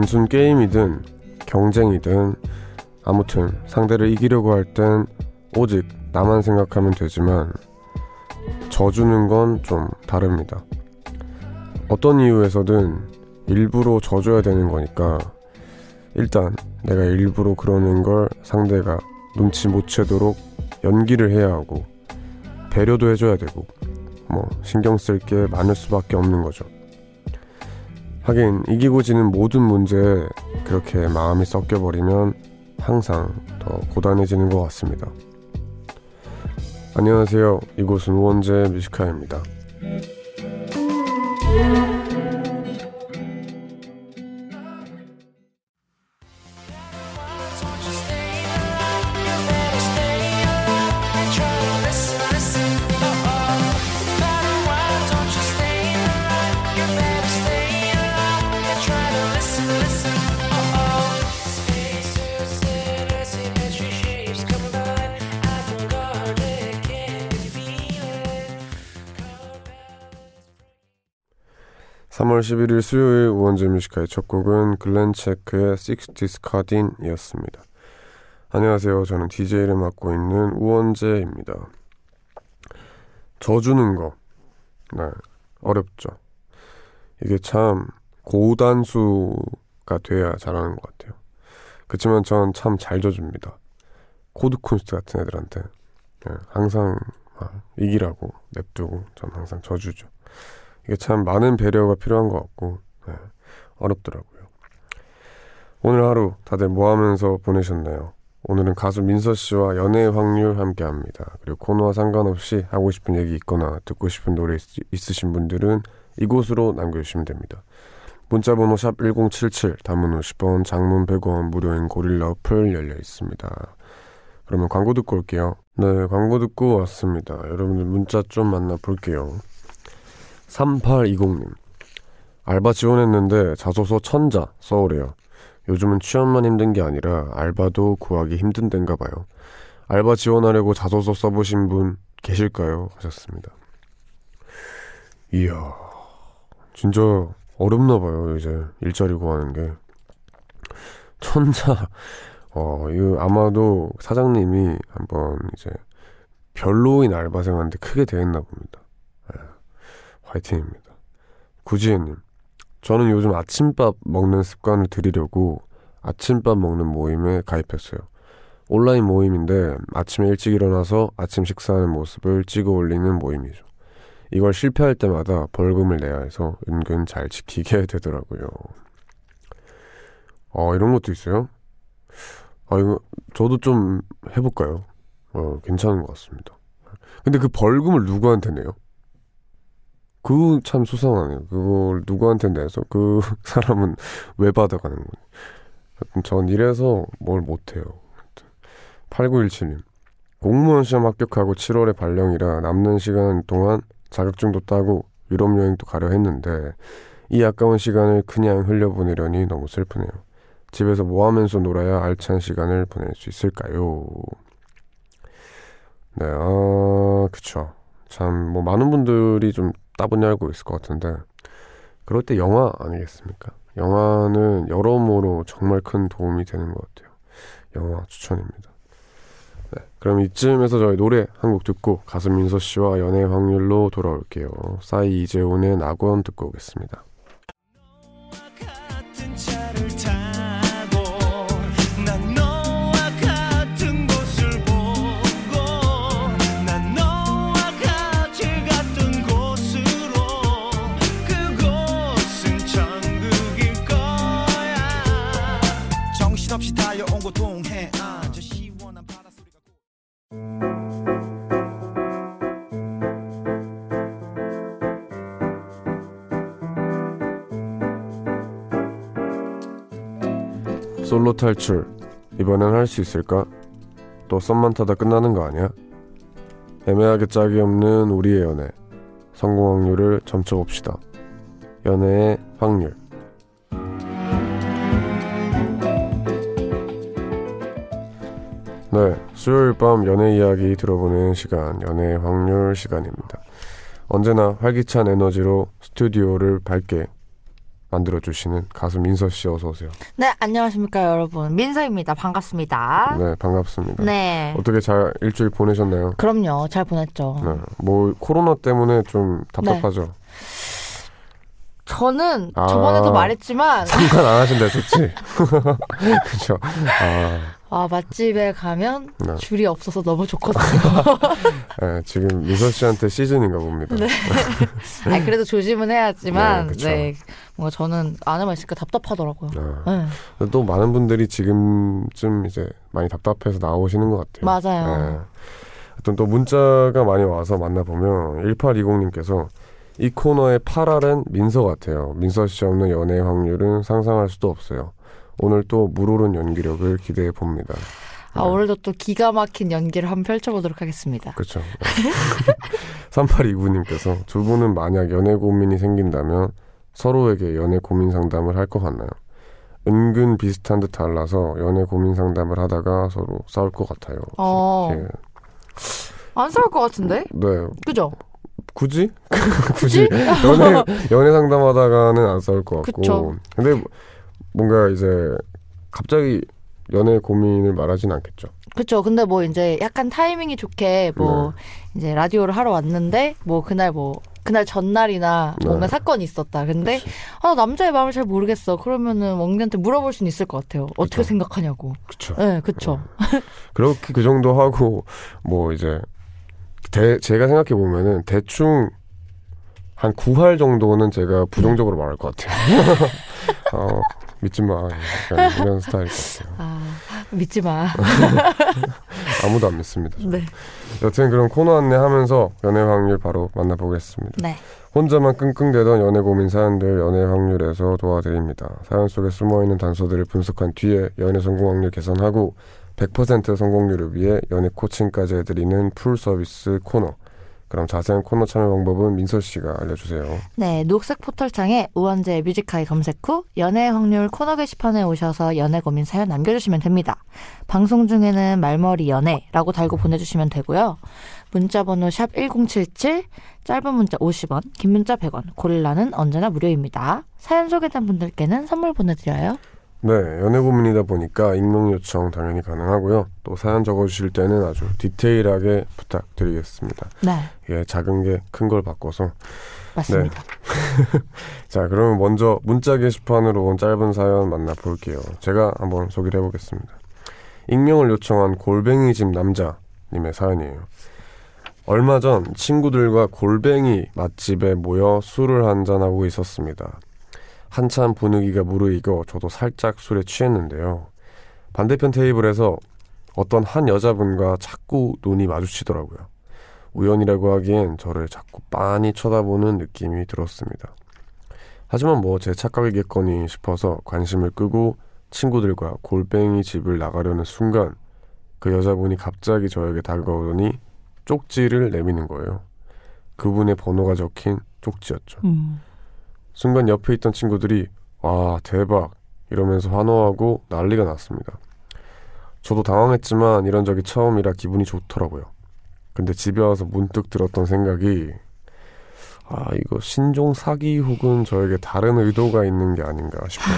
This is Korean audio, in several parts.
단순 게임이든 경쟁이든 아무튼 상대를 이기려고 할 땐 오직 나만 생각하면 되지만 져주는 건 좀 다릅니다. 어떤 이유에서든 일부러 져줘야 되는 거니까 일단 내가 일부러 그러는 걸 상대가 눈치 못 채도록 연기를 해야 하고 배려도 해줘야 되고 뭐 신경 쓸 게 많을 수밖에 없는 거죠. 하긴 이기고 지는 모든 문제에 그렇게 마음이 섞여버리면 항상 더 고단해지는 것 같습니다. 안녕하세요. 이곳은 우원재 뮤지카입니다. 3월 11일 수요일 우원재 Music High의 첫 곡은 글렌 체크의 60s Cardin이었습니다. 안녕하세요. 저는 DJ를 맡고 있는 우원재입니다. 져주는 거. 네. 어렵죠. 이게 참 고단수가 돼야 잘하는 것 같아요. 그렇지만 전 참 잘 져줍니다. 코드쿤스트 같은 애들한테. 네. 항상 이기라고 냅두고 전 항상 져주죠. 이게 참 많은 배려가 필요한 것 같고 네, 어렵더라고요. 오늘 하루 다들 뭐 하면서 보내셨나요? 오늘은 가수 민서 씨와 연애의 확률 함께 합니다. 그리고 코너와 상관없이 하고 싶은 얘기 있거나 듣고 싶은 노래 있, 으신 분들은 이곳으로 남겨주시면 됩니다. 문자번호 샵 1077, 단문 50원, 장문 100원, 무료인 고릴라 어플 열려 있습니다. 그러면 광고 듣고 올게요. 네, 광고 듣고 왔습니다. 여러분들 문자 좀 만나볼게요. 3820님. 알바 지원했는데 자소서 천자 써오래요. 요즘은 취업만 힘든 게 아니라 알바도 구하기 힘든 데인가 봐요. 알바 지원하려고 자소서 써보신 분 계실까요? 하셨습니다. 이야, 진짜 어렵나 봐요, 이제 일자리 구하는 게. 천자, 어, 이거 아마도 사장님이 한번 이제 별로인 알바생한테 크게 대했나 봅니다. 화이팅입니다. 구지혜님, 저는 요즘 아침밥 먹는 습관을 들이려고 아침밥 먹는 모임에 가입했어요. 온라인 모임인데 아침에 일찍 일어나서 아침 식사하는 모습을 찍어 올리는 모임이죠. 이걸 실패할 때마다 벌금을 내야 해서 은근 잘 지키게 되더라고요. 어, 이런 것도 있어요? 아, 이거, 저도 좀 해볼까요? 어, 괜찮은 것 같습니다. 근데 그 벌금을 누구한테 내요? 그거 참 수상하네요. 그걸 누구한테 내서 그 사람은 왜 받아가는 거니? 전 이래서 뭘 못해요. 8917님. 공무원 시험 합격하고 7월에 발령이라 남는 시간 동안 자격증도 따고 유럽 여행도 가려 했는데 이 아까운 시간을 그냥 흘려보내려니 너무 슬프네요. 집에서 뭐 하면서 놀아야 알찬 시간을 보낼 수 있을까요? 네, 아, 그쵸. 참, 뭐, 많은 분들이 좀 따분히 알고 있을 것 같은데 그럴 때 영화 아니겠습니까? 영화는 여러모로 정말 큰 도움이 되는 것 같아요. 영화 추천입니다. 네, 그럼 이쯤에서 저희 노래 한 곡 듣고 가수 민서 씨와 연애 확률로 돌아올게요. 싸이 이재훈의 낙원 듣고 오겠습니다. 솔로 탈출 이번엔 할 수 있을까? 또 썸만 타다 끝나는 거 아니야? 애매하게 짝이 없는 우리의 연애 성공 확률을 점쳐봅시다 연애의 확률 네, 수요일 밤 연애 이야기 들어보는 시간, 연애 확률 시간입니다. 언제나 활기찬 에너지로 스튜디오를 밝게 만들어주시는 가수 민서 씨 어서 오세요. 네, 안녕하십니까, 여러분. 민서입니다. 반갑습니다. 네, 반갑습니다. 네. 어떻게 잘 일주일 보내셨나요? 그럼요. 잘 보냈죠. 네, 뭐 코로나 때문에 좀 답답하죠. 저는 아. 저번에도 말했지만, 상관 안 하신다 했었지. 그죠. 아, 아, 맛집에 가면 네. 줄이 없어서 너무 좋거든요. 네, 지금 민서 씨한테 시즌인가 봅니다. 네. 아니, 그래도 조심은 해야지만, 네, 네. 뭔가 저는 안에만 있으니까 답답하더라고요. 아, 네. 또 많은 분들이 지금쯤 이제 많이 답답해서 나오시는 것 같아요. 맞아요. 네. 하여튼 또 문자가 많이 와서 만나보면 1820님께서 이 코너의 8알은 민서 같아요. 민서 씨 없는 연애 확률은 상상할 수도 없어요. 오늘 또 물오른 연기력을 기대해 봅니다. 아, 오늘도 또 기가 막힌 연기를 한번 펼쳐보도록 하겠습니다. 그렇죠. 3829님께서 두 분은 만약 연애 고민이 생긴다면 서로에게 연애 고민 상담을 할 것 같나요? 은근 비슷한 듯 달라서 연애 고민 상담을 하다가 서로 싸울 것 같아요. 어. 예. 안 싸울 것 같은데? 네, 그죠? 굳이? 굳이 연애 연애 상담하다가는 안 싸울 것 같고. 그쵸. 근데 뭔가 이제 갑자기 연애 고민을 말하진 않겠죠. 그쵸. 근데 뭐 이제 약간 타이밍이 좋게 뭐 네. 이제 라디오를 하러 왔는데 뭐 그날 뭐 그날 전날이나 네. 뭔가 사건이 있었다. 근데 그치. 아, 나 남자의 마음을 잘 모르겠어. 그러면은 웡디한테 물어볼 수는 있을 것 같아요. 어떻게 그쵸. 생각하냐고. 그렇죠. 네, 그쵸. 그렇게 그 정도 하고 뭐 이제 대, 제가 생각해 보면은 대충 한 9할 정도는 제가 부정적으로 말할 것 같아요. 어, 믿지 마. 이런 스타일 같아요. 아, 믿지 마. 아무도 안 믿습니다. 저는. 네. 여튼 그럼 코너 안내하면서 연애 확률 바로 만나보겠습니다. 네. 혼자만 끙끙대던 연애 고민 사연들 연애 확률에서 도와드립니다. 사연 속에 숨어있는 단서들을 분석한 뒤에 연애 성공 확률 계산하고 100% 성공률을 위해 연애 코칭까지 해드리는 full 서비스 코너. 그럼 자세한 코너 참여 방법은 민서 씨가 알려주세요. 네, 녹색 포털창에 우원재 Music High 검색 후 연애 확률 코너 게시판에 오셔서 연애 고민 사연 남겨주시면 됩니다. 방송 중에는 말머리 연애라고 달고 보내주시면 되고요. 문자 번호 샵 1077, 짧은 문자 50원, 긴 문자 100원, 고릴라는 언제나 무료입니다. 사연 소개된 분들께는 선물 보내드려요. 네, 연애 고민이다 보니까 익명 요청 당연히 가능하고요. 또 사연 적어주실 때는 아주 디테일하게 부탁드리겠습니다. 네, 예, 작은 게 큰 걸 바꿔서 맞습니다. 자, 그러면 먼저 문자 게시판으로 온 짧은 사연 만나볼게요. 제가 한번 소개를 해보겠습니다. 익명을 요청한 골뱅이 집 남자님의 사연이에요. 얼마 전 친구들과 골뱅이 맛집에 모여 술을 한잔하고 있었습니다. 한참 분위기가 무르익어 저도 살짝 술에 취했는데요. 반대편 테이블에서 어떤 한 여자분과 자꾸 눈이 마주치더라고요. 우연이라고 하기엔 저를 자꾸 빤히 쳐다보는 느낌이 들었습니다. 하지만 뭐 제 착각이겠거니 싶어서 관심을 끄고 친구들과 골뱅이 집을 나가려는 순간 그 여자분이 갑자기 저에게 다가오더니 쪽지를 내미는 거예요. 그분의 번호가 적힌 쪽지였죠. 음. 순간 옆에 있던 친구들이 와 대박 이러면서 환호하고 난리가 났습니다. 저도 당황했지만 이런 적이 처음이라 기분이 좋더라고요. 근데 집에 와서 문득 들었던 생각이 아 이거 신종 사기 혹은 저에게 다른 의도가 있는 게 아닌가 싶어요.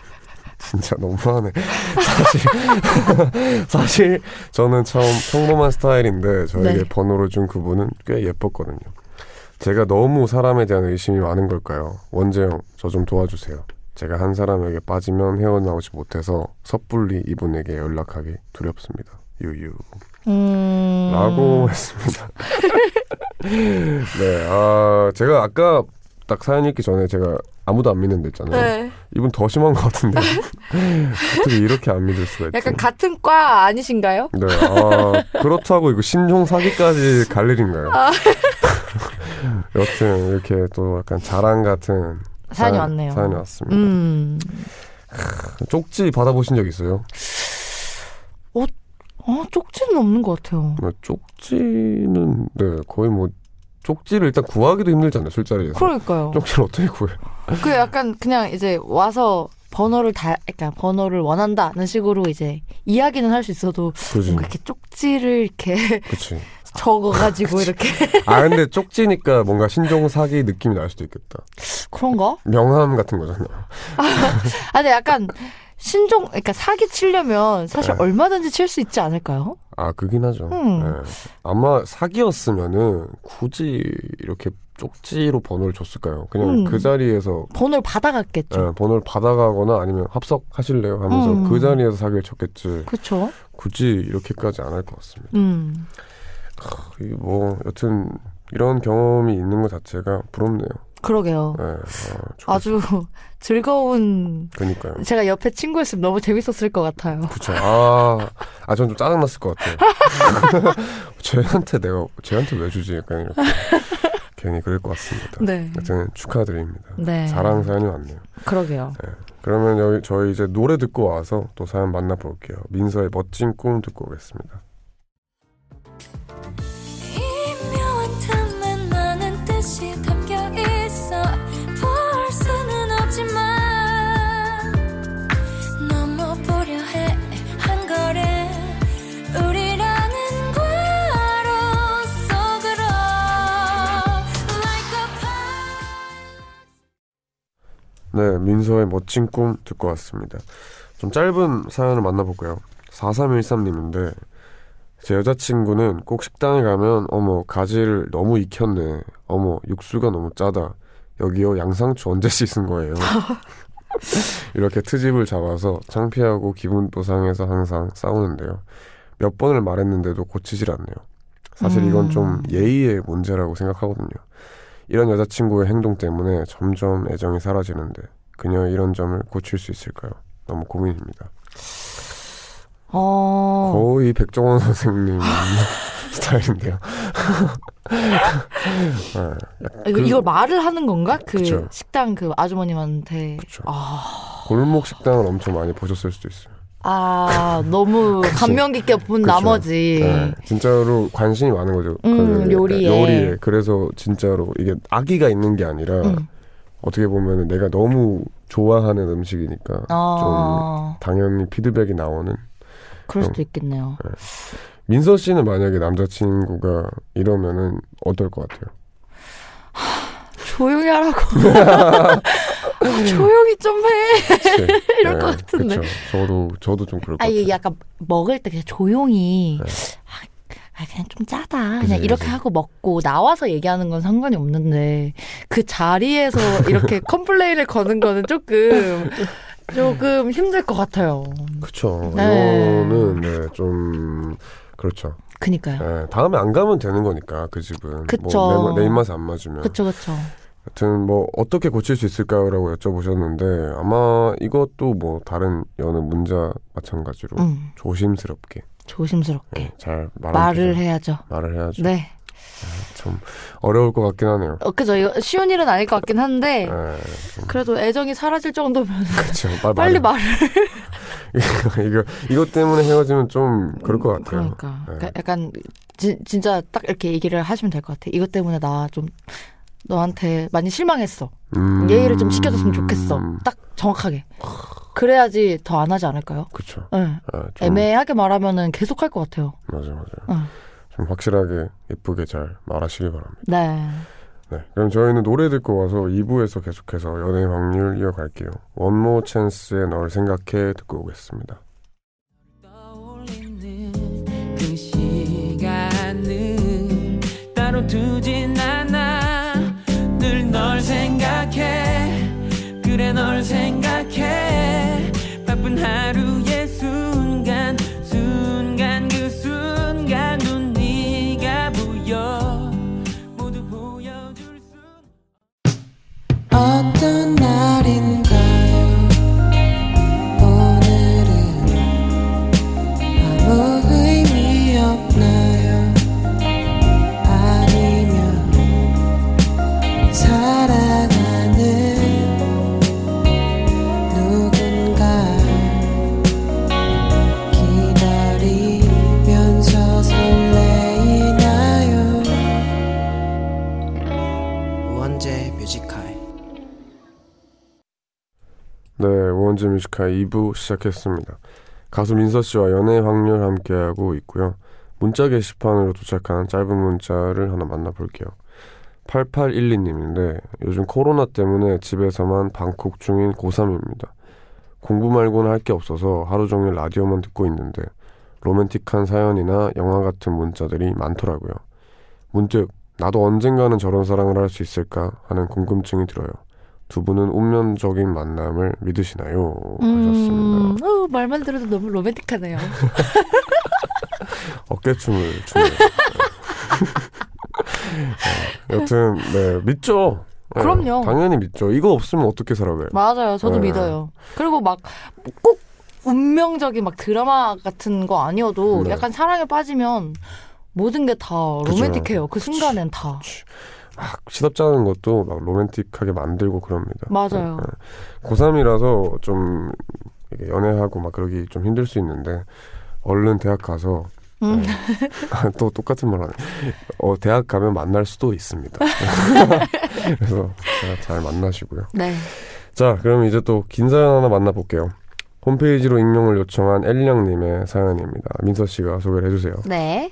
진짜 너무하네. 사실 사실 저는 처음 평범한 스타일인데 저에게 네. 번호를 준 그분은 꽤 예뻤거든요. 제가 너무 사람에 대한 의심이 많은 걸까요? 원재형, 저좀 도와주세요. 제가 한 사람에게 빠지면 헤어나오지 못해서 섣불리 이분에게 연락하기 두렵습니다. 유유. 음. 라고 했습니다. 네, 아, 제가 아까 딱 사연 읽기 전에 제가 아무도 안 믿는다 했잖아요. 네. 이분 더 심한 것 같은데. 어떻게 이렇게 안 믿을 수가 있지? 약간 같은 과 아니신가요? 네, 아, 그렇다고 이거 신종 사기까지 갈 일인가요? 아. 여튼 이렇게 또 약간 자랑 같은 사연이 사연- 왔네요. 사연이 왔습니다. 음. 쪽지 받아보신 적 있어요? 어, 쪽지는 없는 것 같아요. 뭐 쪽지는 네 거의 뭐 쪽지를 일단 구하기도 힘들잖아요 술자리에서. 그러니까요. 쪽지를 어떻게 구해요? 그 약간 그냥 이제 와서 번호를 다, 약간 번호를 원한다는 식으로 이제 이야기는 할 수 있어도 이렇게 쪽지를 이렇게 그치. 적어가지고 이렇게 아 근데 쪽지니까 뭔가 신종 사기 느낌이 날 수도 있겠다. 그런가? 명함 같은 거잖아요. 아, 근데 약간 신종, 그러니까 사기 치려면 사실 네. 얼마든지 칠 수 있지 않을까요? 아, 그긴 하죠. 음. 네. 아마 사기였으면은 굳이 이렇게 쪽지로 번호를 줬을까요? 그냥 음. 그 자리에서 번호를 받아갔겠죠. 예, 번호를 받아가거나 아니면 합석하실래요? 하면서 음. 그 자리에서 사기를 쳤겠지. 그렇죠. 굳이 이렇게까지 안 할 것 같습니다. 뭐 여튼 이런 경험이 있는 것 자체가 부럽네요. 그러게요. 예, 아. 아주 즐거운 그니까요. 제가 옆에 친구였으면 너무 재밌었을 것 같아요. 그쵸. 아, 아, 전 좀 짜증났을 것 같아요. 쟤한테 내가, 쟤한테 왜 주지? 약간 이렇게. 괜히 그럴 것 같습니다. 네. 여튼 축하드립니다. 네. 자랑 사연이 왔네요. 그러게요. 그러면 여기 저희 이제 노래 듣고 와서 또 사연 만나볼게요. 민서의 멋진 꿈 듣고 오겠습니다. 네, 민서의 멋진 꿈 듣고 왔습니다. 좀 짧은 사연을 만나볼까요? 4313님인데, 제 여자친구는 꼭 식당에 가면, 어머, 가지를 너무 익혔네. 어머, 육수가 너무 짜다. 여기요, 양상추 언제 씻은 거예요? 이렇게 트집을 잡아서 창피하고 기분도 상해서 항상 싸우는데요. 몇 번을 말했는데도 고치질 않네요. 사실 이건 좀 음. 예의의 문제라고 생각하거든요. 이런 여자친구의 행동 때문에 점점 애정이 사라지는데 그녀의 이런 점을 고칠 수 있을까요? 너무 고민입니다. 어, 거의 백종원 선생님 스타일인데요. 네, 이거, 그 이걸 말을 하는 건가? 그 그쵸. 식당 그 아주머님한테. 아, 골목 식당을 엄청 많이 보셨을 수도 있어요. 아 너무 감명 깊게 본 그쵸. 나머지. 네, 진짜로 관심이 많은 거죠. 음, 그 요리에. 요리에. 그래서 진짜로 이게 악의가 있는 게 아니라 음. 어떻게 보면 내가 너무 좋아하는 음식이니까 아, 당연히 피드백이 나오는 그럴 수도 좀. 있겠네요. 민서 씨는 만약에 남자친구가 이러면은 어떨 것 같아요? 조용히 하라고. 조용히 좀 해. 이럴 것 같은데. 그쵸. 저도 저도 좀 그럴 것 아, 같아요. 약간 먹을 때 그냥 조용히. 네. 아, 그냥 좀 짜다. 그냥 그치, 이렇게 그치. 하고 먹고 나와서 얘기하는 건 상관이 없는데 그 자리에서 이렇게 컴플레인을 거는 거는 조금 조금 힘들 것 같아요. 그쵸. 네. 이거는 네, 좀 그렇죠. 그니까요. 네, 다음에 안 가면 되는 거니까 그 집은. 그쵸. 뭐 내, 내 입맛에 안 맞으면. 그쵸, 그쵸. 여튼 뭐 어떻게 고칠 수 있을까요라고 여쭤보셨는데 아마 이것도 뭐 다른 여느 문자 마찬가지로 음, 조심스럽게 조심스럽게. 네, 잘 말을 해야죠. 말을 해야죠. 네. 참 어려울 것 같긴 하네요. 어, 그죠. 이거 쉬운 일은 아닐 것 같긴 한데, 네, 좀 그래도 애정이 사라질 정도면 그쵸. 말, 빨리 말을-. 이거 이것 때문에 헤어지면 좀 그럴 것 같아요. 그러니까. 네. 그러니까 약간, 지- 진짜 딱 이렇게 얘기를 하시면 될 것 같아. 이것 때문에 나 좀, 너한테 많이 실망했어. 음, 예의를 좀 지켜줬으면 좋겠어. 딱 정확하게. 그래야지 더 안 하지 않을까요? 그쵸. 네. 아, 좀, 애매하게 말하면은 계속 할 것 같아요. 맞아 맞아. 응. 좀 확실하게 예쁘게 잘 말하시길 바랍니다. 네. 네, 그럼 저희는 노래 듣고 와서 2부에서 계속해서 연애 확률 이어갈게요. 원모 찬스의 널 생각해 듣고 오겠습니다. 그 시간을 따로 두진 않아 늘 널 생각해 그래 널 생각해 바쁜 하루 네, 우원재 뮤지컬 2부 시작했습니다. 가수 민서 씨와 연애 확률 함께하고 있고요. 문자 게시판으로 도착한 짧은 문자를 하나 만나볼게요. 8812님인데 요즘 코로나 때문에 집에서만 방콕 중인 고3입니다. 공부 말고는 할 게 없어서 하루 종일 라디오만 듣고 있는데 로맨틱한 사연이나 영화 같은 문자들이 많더라고요. 문득 나도 언젠가는 저런 사랑을 할 수 있을까 하는 궁금증이 들어요. 두 분은 운명적인 만남을 믿으시나요? 음, 하셨습니다. 어, 말만 들어도 너무 로맨틱하네요. 어깨춤을 추네요. 네. 여튼 네 믿죠. 네, 그럼요. 당연히 믿죠. 이거 없으면 어떻게 살아가요? 맞아요. 저도 네. 믿어요. 그리고 막 꼭 운명적인 막 드라마 같은 거 아니어도 네. 약간 사랑에 빠지면 모든 게 다 로맨틱해요. 그 순간엔 다. 막 시덥지 않은 것도 막 로맨틱하게 만들고 그럽니다. 맞아요. 고3이라서 좀 연애하고 막 그러기 좀 힘들 수 있는데 얼른 대학 가서 음. 네. 또 똑같은 말 하네. 어, 대학 가면 만날 수도 있습니다. 그래서 잘 만나시고요. 네. 자, 그럼 이제 또 긴 사연 하나 만나볼게요. 홈페이지로 익명을 요청한 엘령님의 사연입니다. 민서 씨가 소개를 해주세요. 네.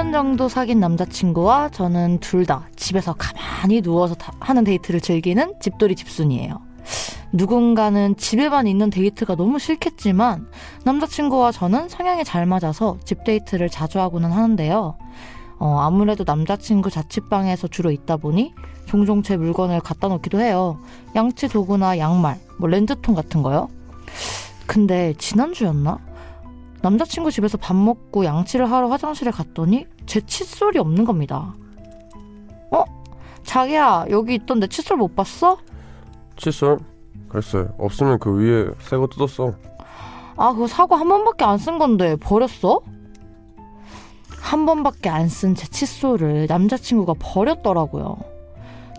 일년 정도 사귄 남자친구와 저는 둘 다 집에서 가만히 누워서 다- 하는 데이트를 즐기는 집돌이 집순이에요. 누군가는 집에만 있는 데이트가 너무 싫겠지만 남자친구와 저는 성향이 잘 맞아서 집 데이트를 자주 하고는 하는데요. 어, 아무래도 남자친구 자취방에서 주로 있다 보니 종종 제 물건을 갖다 놓기도 해요. 양치 도구나 양말, 뭐 렌즈통 같은 거요. 근데 지난주였나? 남자친구 집에서 밥 먹고 양치를 하러 화장실에 갔더니 제 칫솔이 없는 겁니다. 어? 자기야, 여기 있던 내 칫솔 못 봤어? 칫솔? 글쎄, 없으면 그 위에 새 거 뜯었어. 아, 그거 사고 한 번밖에 안 쓴 건데 버렸어? 한 번밖에 안 쓴 제 칫솔을 남자친구가 버렸더라고요.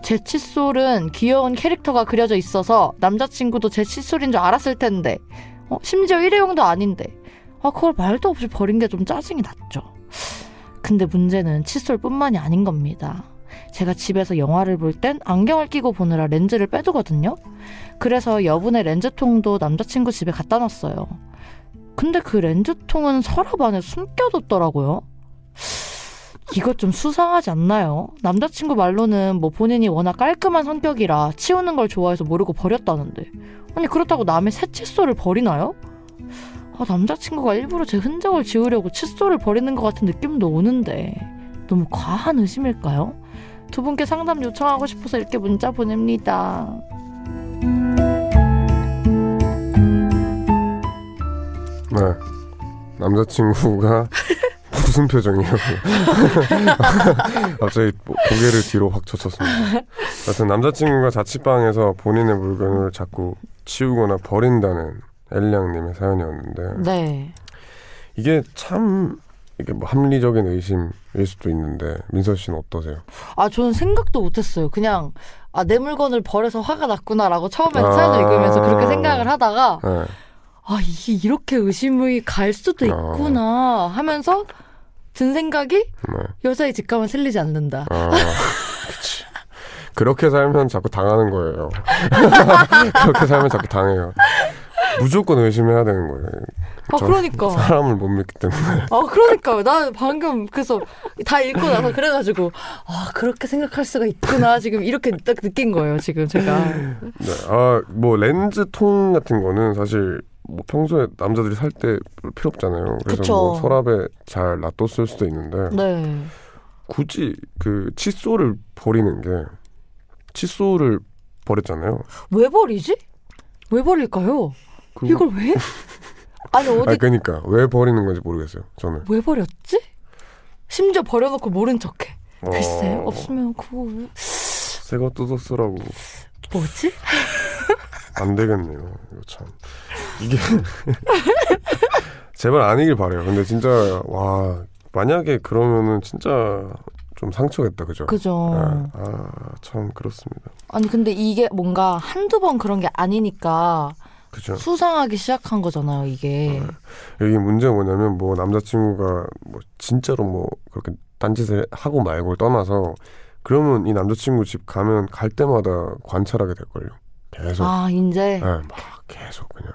제 칫솔은 귀여운 캐릭터가 그려져 있어서 남자친구도 제 칫솔인 줄 알았을 텐데, 어, 심지어 일회용도 아닌데, 아, 그걸 말도 없이 버린 게 좀 짜증이 났죠. 근데 문제는 칫솔뿐만이 아닌 겁니다. 제가 집에서 영화를 볼 땐 안경을 끼고 보느라 렌즈를 빼두거든요. 그래서 여분의 렌즈통도 남자친구 집에 갖다 놨어요. 근데 그 렌즈통은 서랍 안에 숨겨뒀더라고요. 이것 좀 수상하지 않나요? 남자친구 말로는 뭐 본인이 워낙 깔끔한 성격이라 치우는 걸 좋아해서 모르고 버렸다는데. 아니, 그렇다고 남의 새 칫솔을 버리나요? 아, 남자친구가 일부러 제 흔적을 지우려고 칫솔을 버리는 것 같은 느낌도 오는데. 너무 과한 의심일까요? 두 분께 상담 요청하고 싶어서 이렇게 문자 보냅니다. 네. 남자친구가 무슨 표정이에요? 갑자기 뭐 고개를 뒤로 확 젖혔습니다. 하여튼 남자친구가 자취방에서 본인의 물건을 자꾸 치우거나 버린다는 엘량님의 사연이었는데 네. 이게 참 이게 뭐 합리적인 의심일 수도 있는데 민서 씨는 어떠세요? 아, 저는 생각도 못했어요. 그냥, 아, 내 물건을 버려서 화가 났구나라고 처음에는 아. 사연을 읽으면서 그렇게 생각을 하다가, 네. 아, 이게 이렇게 의심이 갈 수도 있구나 하면서 든 생각이 네. 여자의 직감은 틀리지 않는다. 아, 그치. 그렇게 살면 자꾸 당하는 거예요. 그렇게 살면 자꾸 당해요. 무조건 의심해야 되는 거예요. 아, 저- 그러니까. 사람을 못 믿기 때문에. 아, 그러니까. 나 방금, 그래서 다 읽고 나서 그래가지고, 아, 그렇게 생각할 수가 있구나. 지금 이렇게 딱 느낀 거예요, 지금 제가. 네. 아, 뭐 렌즈 통 같은 거는 사실 뭐 평소에 남자들이 살 때 필요 없잖아요. 그래서 그쵸. 뭐 서랍에 잘 놔뒀을 수도 있는데 네. 굳이 그 칫솔을 버리는 게 칫솔을 버렸잖아요. 왜 버리지? 왜 버릴까요? 이걸 왜? 아니, 어디, 아니 그러니까 왜 버리는 건지 모르겠어요. 저는. 왜 버렸지? 심지어 버려놓고 모른 척해. 글쎄, 어, 없으면 그거 왜? 새거 뜯어 쓰라고 뭐지? 안 되겠네요. 이거 참 이게 제발 아니길 바래요. 근데 진짜 와 만약에 그러면은 진짜 좀 상처겠다, 그죠? 그죠. 아참 그렇습니다. 아니, 근데 이게 뭔가 한두 번 그런 게 아니니까 그죠? 수상하기 시작한 거잖아요, 이게. 여기 문제가 뭐냐면 뭐 남자친구가 뭐 진짜로 뭐 그렇게 딴짓을 하고 말고를 떠나서 그러면 이 남자친구 집 가면 갈 때마다 관찰하게 될 걸요. 계속. 아, 이제. 네, 막 계속 그냥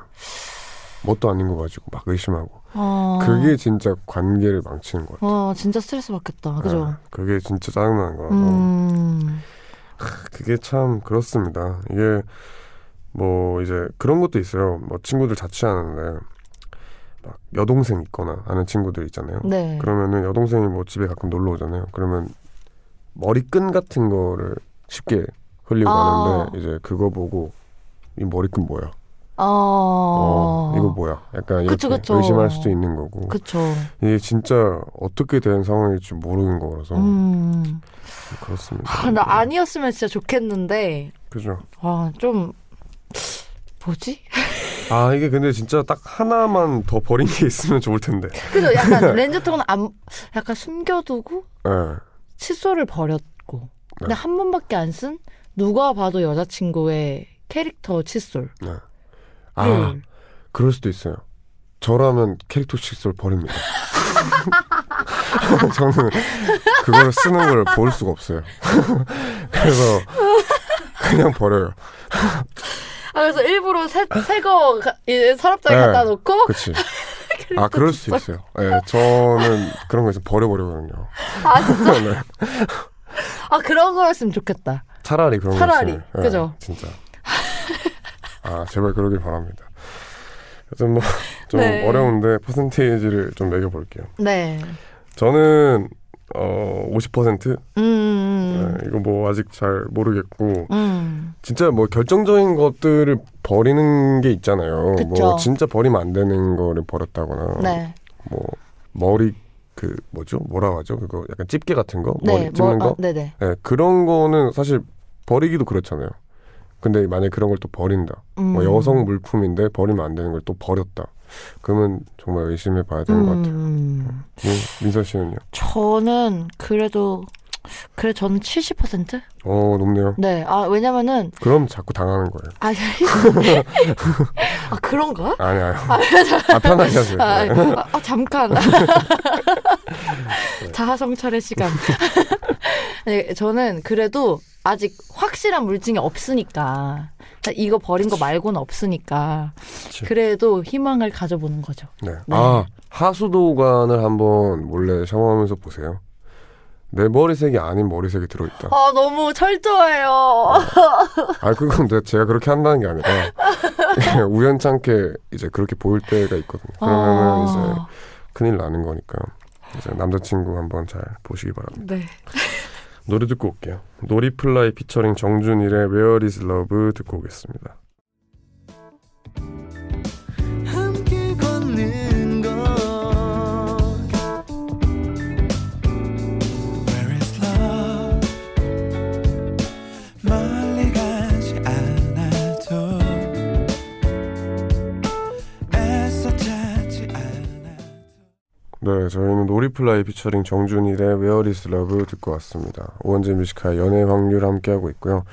뭣도 아닌 거 가지고 막 의심하고. 어. 그게 진짜 관계를 망치는 거예요. 어, 진짜 스트레스 받겠다. 그죠? 네, 그게 진짜 짜증나는 거라서. 음. 그게 참 그렇습니다. 이게 뭐 이제 그런 것도 있어요. 뭐 친구들 자취하는데 막 여동생 있거나 하는 친구들 있잖아요. 네. 그러면은 여동생이 뭐 집에 가끔 놀러 오잖아요. 그러면 머리끈 같은 거를 쉽게 흘리고 아. 가는데 이제 그거 보고 이 머리끈 뭐야? 어. 어, 이거 뭐야? 약간 이렇게 그쵸, 그쵸. 의심할 수도 있는 거고 그쵸. 이게 진짜 어떻게 된 상황일지 모르는 거라서 음. 그렇습니다. 아, 나 아니었으면 진짜 좋겠는데. 그죠? 와, 좀. 뭐지? 아 이게 근데 진짜 딱 하나만 더 버린 게 있으면 좋을 텐데. 그죠? 약간 렌즈통은 안, 약간 숨겨두고 예. 칫솔을 버렸고. 근데 네. 한 번밖에 안 쓴 누가 봐도 여자친구의 캐릭터 칫솔. 네. 아를 그럴 수도 있어요. 저라면 캐릭터 칫솔 버립니다. 저는 그걸 쓰는 걸 볼 수가 없어요. 그래서 그냥 버려요. 아, 그래서 일부러 새, 새거 서랍장에 네. 갖다 놓고 그치. 아, 그럴 수 있어요. 예, 저는 그런 거 있으면 버려버리거든요. 아 진짜 네. 아 그런 거였으면 좋겠다. 차라리 그런 차라리, 거 있으면. 예, 그죠? 진짜. 아, 제발 그러길 바랍니다. 여튼 뭐, 좀 네. 어려운데 퍼센테이지를 좀 매겨볼게요. 네. 저는, 어, 50%? 음. 네, 이거 뭐 아직 잘 모르겠고, 음. 진짜 뭐 결정적인 것들을 버리는 게 있잖아요. 그쵸. 뭐 진짜 버리면 안 되는 거를 버렸다거나, 네. 뭐 머리 그 뭐죠? 뭐라고 하죠? 그거 약간 집게 같은 거? 네. 머리 찝는 뭐, 거? 어, 네네. 네, 그런 거는 사실 버리기도 그렇잖아요. 근데 만약에 그런 걸 또 버린다. 뭐 음. 여성 물품인데 버리면 안 되는 걸 또 버렸다. 그러면 정말 의심해 봐야 되는 것 같아요. 음. 음, 민서 씨는요? 저는 그래도 그래 저는 70%? 어, 높네요. 네. 아 왜냐면은 그럼 자꾸 당하는 거예요. 아, 아 그런가? 아니, 아니. 아, 편하게 하세요. 아, 네. 아, 아, 잠깐. 자아 성찰의 시간. 아니, 저는 그래도 아직 확실한 물증이 없으니까 이거 버린 거 말고는 없으니까 그치. 그래도 희망을 가져보는 거죠. 네. 네. 아, 하수도관을 한번 몰래 샤워하면서 보세요. 내 머리색이 아닌 머리색이 들어있다. 아 너무 철저해요. 아, 그건 내- 제가 그렇게 한다는 게 아니라, 우연찮게 이제 그렇게 보일 때가 있거든요. 그러면은 이제 아, 큰일 나는 거니까. 이제 남자친구 한번 잘 보시기 바랍니다. 네. 노래 듣고 올게요. 노리플라이 피처링 정준일의 Where is Love 듣고 오겠습니다. 네, 저희는 노리플라이 피처링 정준일의 Where is Love 듣고 왔습니다. 우원재의 Music High 연애의 확률 함께하고 있고요.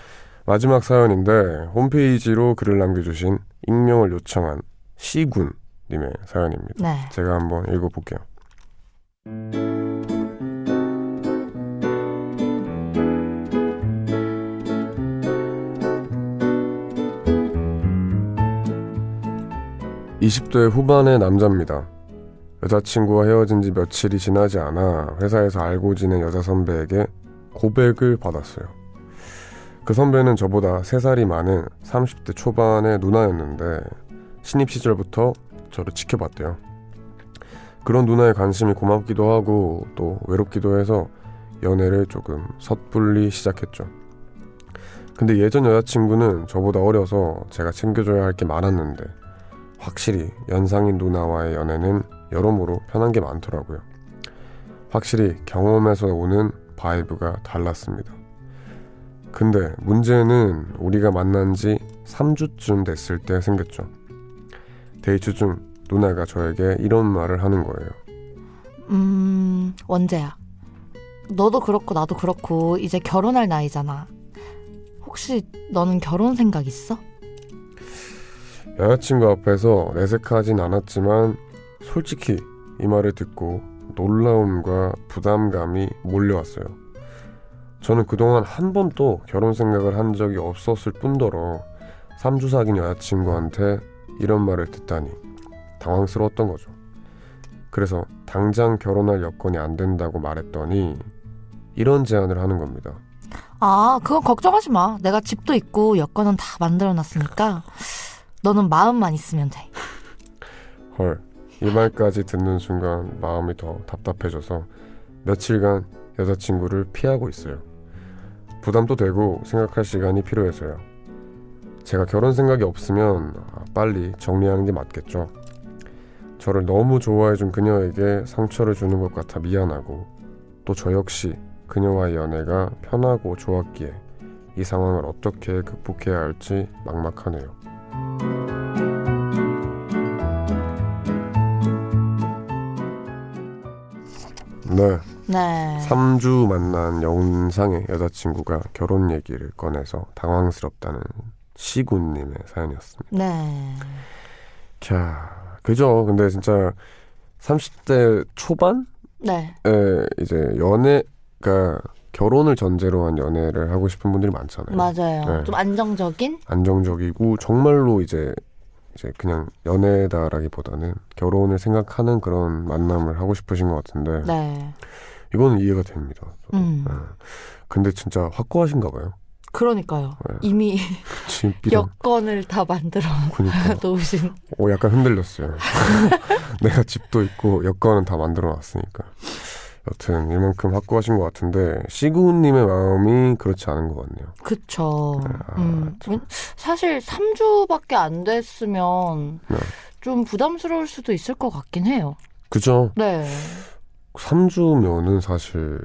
마지막 사연인데 홈페이지로 글을 남겨주신 익명을 요청한 시군님의 사연입니다. 네. 제가 한번 읽어볼게요. (20대) 후반의 남자입니다. 여자친구와 헤어진 지 며칠이 지나지 않아 회사에서 알고 지낸 여자 선배에게 고백을 받았어요. 그 선배는 저보다 3살이 많은 30대 초반의 누나였는데 신입 시절부터 저를 지켜봤대요. 그런 누나의 관심이 고맙기도 하고 또 외롭기도 해서 연애를 조금 섣불리 시작했죠. 근데 예전 여자친구는 저보다 어려서 제가 챙겨줘야 할 게 많았는데 확실히 연상인 누나와의 연애는 여러모로 편한 게 많더라고요. 확실히 경험에서 오는 vibe가 달랐습니다. 근데 문제는 우리가 만난 지 3주쯤 됐을 때 생겼죠. 데이트 중 누나가 저에게 이런 말을 하는 거예요. 음, 원재야. 너도 그렇고 나도 그렇고 이제 결혼할 나이잖아. 혹시 너는 결혼 생각 있어? 여자친구 앞에서 내색하진 않았지만 솔직히 이 말을 듣고 놀라움과 부담감이 몰려왔어요. 저는 그동안 한 번도 결혼 생각을 한 적이 없었을 뿐더러 3주 사귄 여자친구한테 이런 말을 듣다니 당황스러웠던 거죠. 그래서 당장 결혼할 여건이 안 된다고 말했더니 이런 제안을 하는 겁니다. 아, 그건 걱정하지 마. 내가 집도 있고 여건은 다 만들어 놨으니까 너는 마음만 있으면 돼. 헐, 이 말까지 듣는 순간 마음이 더 답답해져서 며칠간 여자친구를 피하고 있어요. 부담도 되고 생각할 시간이 필요해서요. 제가 결혼 생각이 없으면 아, 빨리 정리하는 게 맞겠죠. 저를 너무 좋아해준 그녀에게 상처를 주는 것 같아 미안하고 또 저 역시 그녀와의 연애가 편하고 좋았기에 이 상황을 어떻게 극복해야 할지 막막하네요. 네. 네. 3주 만난 영상의 여자친구가 결혼 얘기를 꺼내서 당황스럽다는 시군님의 사연이었습니다. 네. 캬, 그죠. 근데 진짜 30대 초반에 네. 이제 연애가 결혼을 전제로 한 연애를 하고 싶은 분들이 많잖아요. 맞아요. 네. 좀 안정적인? 안정적이고 정말로 이제 이제 그냥 연애다라기보다는 결혼을 생각하는 그런 만남을 하고 싶으신 것 같은데 네. 이거는 이해가 됩니다. 음. 네. 근데 진짜 확고하신가 봐요. 그러니까요. 네. 이미 여건을 다 만들어 그니까 놓으신. 오 약간 흔들렸어요. 내가 집도 있고 여건은 다 만들어 놨으니까. 여튼 이만큼 확고하신 것 같은데 시구님의 마음이 그렇지 않은 것 같네요. 그쵸. 아, 음. 사실 3주밖에 안 됐으면 네. 좀 부담스러울 수도 있을 것 같긴 해요. 그죠? 네. 3주면은 사실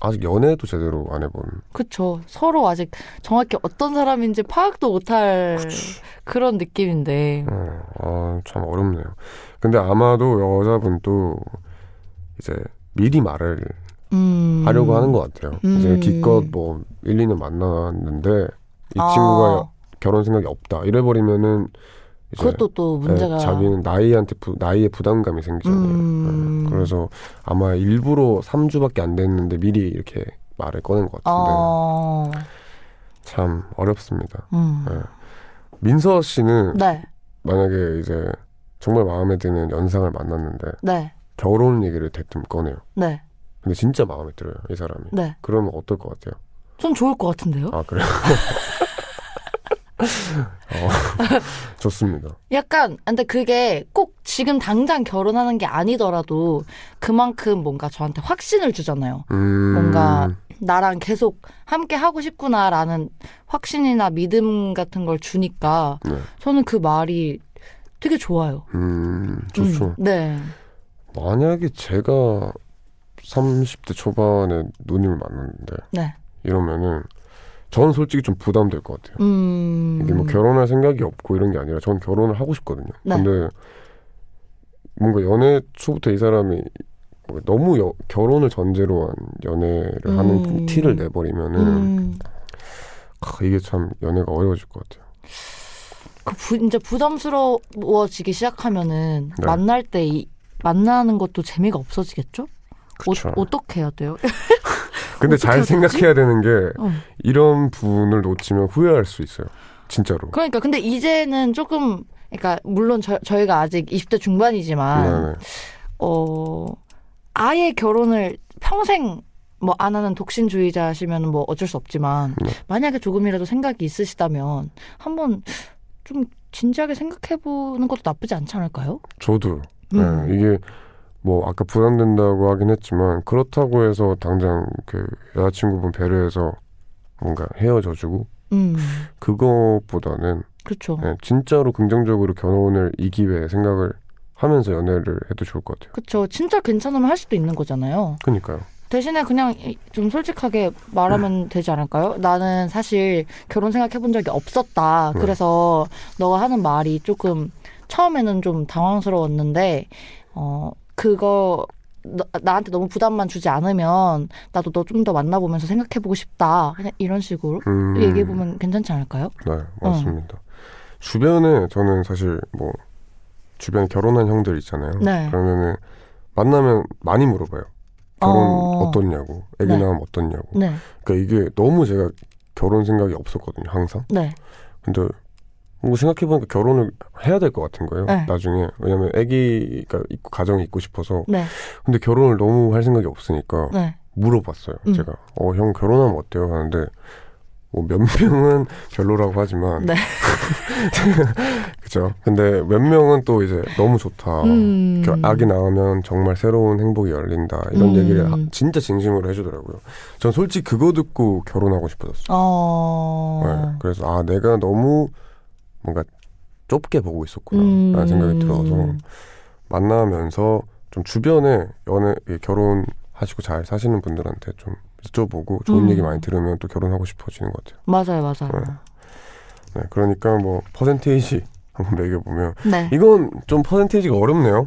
아직 연애도 제대로 안 해본. 그쵸. 서로 아직 정확히 어떤 사람인지 파악도 못할 그런 느낌인데. 어, 아, 참 어렵네요. 근데 아마도 여자분도 이제 미리 말을 음. 하려고 하는 것 같아요. 이제 음. 기껏 뭐 1, 2년 만났는데 이 아, 친구가 결혼 생각이 없다. 이래버리면은 이제 그것도 또 문제가. 예, 자기는 나이한테 부, 나이에 부담감이 생기잖아요. 음. 예, 그래서 아마 일부러 3주밖에 안 됐는데 미리 이렇게 말을 꺼낸 것 같은데 어. 참 어렵습니다. 음. 예. 민서 씨는 네. 만약에 이제 정말 마음에 드는 연상을 만났는데 네. 결혼 얘기를 대뜸 꺼내요. 네. 근데 진짜 마음에 들어요, 이 사람이. 네. 그러면 어떨 것 같아요? 전 좋을 것 같은데요? 아, 그래요? 어, 좋습니다. 약간, 근데 그게 꼭 지금 당장 결혼하는 게 아니더라도 그만큼 뭔가 저한테 확신을 주잖아요. 음, 뭔가 나랑 계속 함께 하고 싶구나라는 확신이나 믿음 같은 걸 주니까 네. 저는 그 말이 되게 좋아요. 음, 좋죠. 음, 네. 만약에 제가 30대 초반에 누님을 만났는데 네. 이러면은 저는 솔직히 좀 부담될 것 같아요. 음. 이게 뭐 결혼할 생각이 없고 이런 게 아니라 전 결혼을 하고 싶거든요. 네. 근데 뭔가 연애 초부터 이 사람이 뭐 너무 여- 결혼을 전제로 한 연애를 하는 음. 티를 내버리면은 음. 아, 이게 참 연애가 어려워질 것 같아요. 그 부, 이제 부담스러워지기 시작하면은 네. 만날 때 이, 만나는 것도 재미가 없어지겠죠? 그쵸. 어, 어떻게 해야 돼요? 근데 잘? 생각해야 되는 게 어. 이런 분을 놓치면 후회할 수 있어요. 진짜로. 그러니까 근데 이제는 조금 그러니까 물론 저, 저희가 아직 20대 중반이지만 네네. 어 아예 결혼을 평생 뭐 안 하는 독신주의자시면 뭐 어쩔 수 없지만 네. 만약에 조금이라도 생각이 있으시다면 한번 좀 진지하게 생각해 보는 것도 나쁘지 않지 않을까요? 저도 음. 네, 이게 뭐 아까 부담된다고 하긴 했지만 그렇다고 해서 당장 그 여자친구분 배려해서 뭔가 헤어져주고 음. 그것보다는 그렇죠. 네, 진짜로 긍정적으로 결혼을 이 기회에 생각을 하면서 연애를 해도 좋을 것 같아요. 그렇죠. 진짜 괜찮으면 할 수도 있는 거잖아요. 그러니까요. 대신에 그냥 이- 좀 솔직하게 말하면 되지 않을까요? 나는 사실 결혼 생각해 본 적이 없었다. 네. 그래서 너가 하는 말이 조금 처음에는 좀 당황스러웠는데 어 그거 너- 나한테 너무 부담만 주지 않으면 나도 너 좀 더 만나보면서 생각해보고 싶다. 그냥 이런 식으로 음, 얘기해보면 괜찮지 않을까요? 네, 맞습니다. 주변에 저는 사실 뭐 주변에 결혼한 형들 있잖아요. 네. 그러면은 만나면 많이 물어봐요. 결혼 어. 어. 떻냐고 애기 네. 낳으면 어떻냐고. 네, 그러니까 이게 너무 제가 결혼 생각이 없었거든요, 항상. 네, 근데 뭐 생각해보니까 결혼을 해야 될 것 같은 거예요. 네. 나중에 왜냐면 아기가 있고 가정이 있고 싶어서. 네, 근데 결혼을 너무 할 생각이 없으니까 네. 물어봤어요. 음. 제가 어 형 결혼하면 어때요? 하는데 뭐몇 명은 별로라고 하지만 네. 그죠. 근데 몇 명은 또 이제 너무 좋다. 음. 겨- 아기 낳으면 정말 새로운 행복이 열린다. 이런 음. 얘기를 하- 진짜 진심으로 해주더라고요. 전 솔직히 그거 듣고 결혼하고 싶어졌어요. 어. 네. 그래서 아 내가 너무 뭔가 좁게 보고 있었구나 음. 라는 생각이 들어서 만나면서 좀 주변에 연애 이 결혼하시고 잘 사시는 분들한테 좀 여쭤보고 좋은 음. 얘기 많이 들으면 또 결혼하고 싶어지는 것 같아요. 맞아요, 맞아요. 네, 그러니까 뭐 퍼센테이지 한번 매겨보면 네. 이건 좀 퍼센테이지가 어렵네요.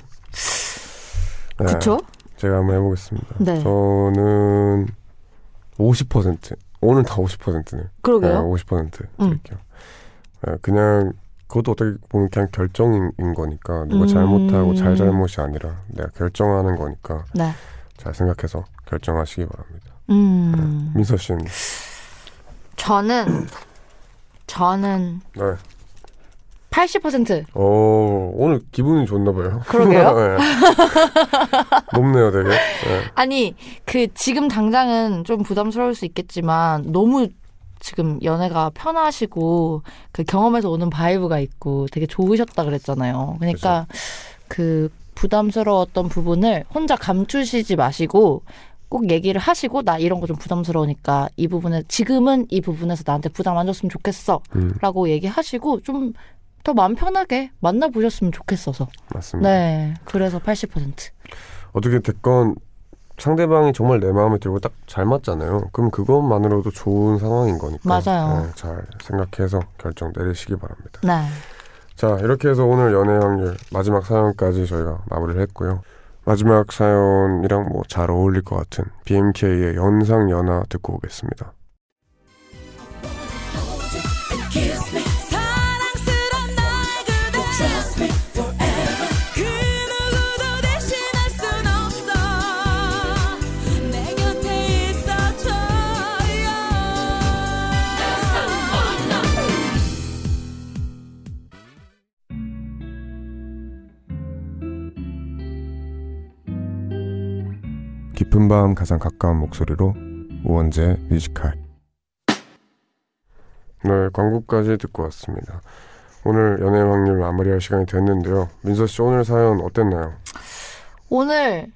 네, 그쵸? 제가 한번 해보겠습니다. 네. 저는 50% 오늘 다 50%네요. 그러게요. 네, 50% 음. 드릴게요. 네, 그냥 그것도 어떻게 보면 그냥 결정인 거니까 누가 음. 잘못하고 잘잘못이 아니라 내가 결정하는 거니까 네. 잘 생각해서 결정하시기 바랍니다. 음. 민서 씨는 저는, 저는 네. 80%. 오, 오늘 기분이 좋나 봐요. 그러게요. 네. 높네요, 되게. 네. 아니, 그, 지금 당장은 좀 부담스러울 수 있겠지만, 너무 지금 연애가 편하시고, 그 경험에서 오는 vibe가 있고, 되게 좋으셨다 그랬잖아요. 그러니까, 그, 부담스러웠던 부분을 혼자 감추시지 마시고, 꼭 얘기를 하시고, 나 이런 거 좀 부담스러우니까, 이 부분에, 지금은 이 부분에서 나한테 부담 안 줬으면 좋겠어. 음, 라고 얘기하시고, 좀 더 마음 편하게 만나보셨으면 좋겠어서. 맞습니다. 네. 그래서 80%. 어떻게 됐건 상대방이 정말 내 마음에 들고 딱 잘 맞잖아요. 그럼 그것만으로도 좋은 상황인 거니까. 맞아요. 네, 잘 생각해서 결정 내리시기 바랍니다. 네. 자, 이렇게 해서 오늘 연애 확률 마지막 사연까지 저희가 마무리를 했고요. 마지막 사연이랑 뭐 잘 어울릴 것 같은 BMK의 연상 연하 듣고 오겠습니다. 깊은 밤 가장 가까운 목소리로 우원재 뮤지컬 네 광고까지 듣고 왔습니다 오늘 연애 확률 마무리할 시간이 됐는데요 민서 씨 오늘 사연 어땠나요? 오늘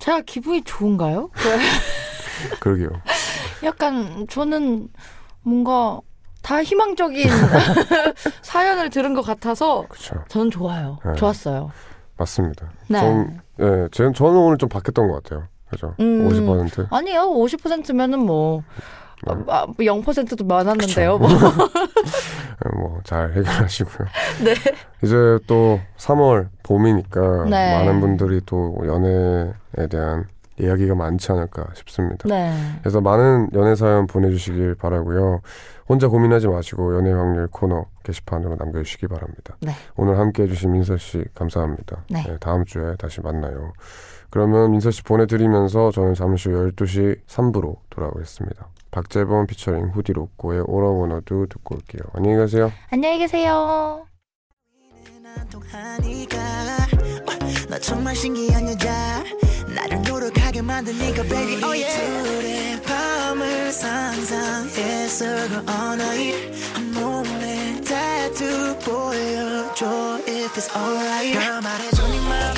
제가 기분이 좋은가요? 그러게요 약간 저는 뭔가 다 희망적인 사연을 들은 것 같아서 그쵸 저는 좋아요. 네. 좋았어요. 맞습니다 네. 전, 예, 제, 저는 오늘 좀 바뀌었던 것 같아요 그죠 음. 50% 아니요, 50%면은 뭐, 네. 아, 0%도 많았는데요. 뭐. 뭐 잘 해결하시고요. 네. 이제 또 3월 봄이니까 네. 많은 분들이 또 연애에 대한 이야기가 많지 않을까 싶습니다. 네. 그래서 많은 연애 사연 보내주시길 바라고요. 혼자 고민하지 마시고 연애 확률 코너 게시판으로 남겨주시기 바랍니다. 네. 오늘 함께 해 주신 민서 씨 감사합니다. 네. 다음 주에 다시 만나요. 그러면 민서 씨 보내드리면서 저는 잠시 후 12시 3부로 돌아오겠습니다. 박재범 피처링 후디 로꼬의 I Wanna Do 듣고 올게요. 안녕히 가세요. 안녕히 계세요. 나를 노력하게 만든 네가 baby oh yeah. 둘의 밤을 상상해서 그 언어일? 한 몸에 tattoo 보여줘 if it's alright. girl 말해줘 네맘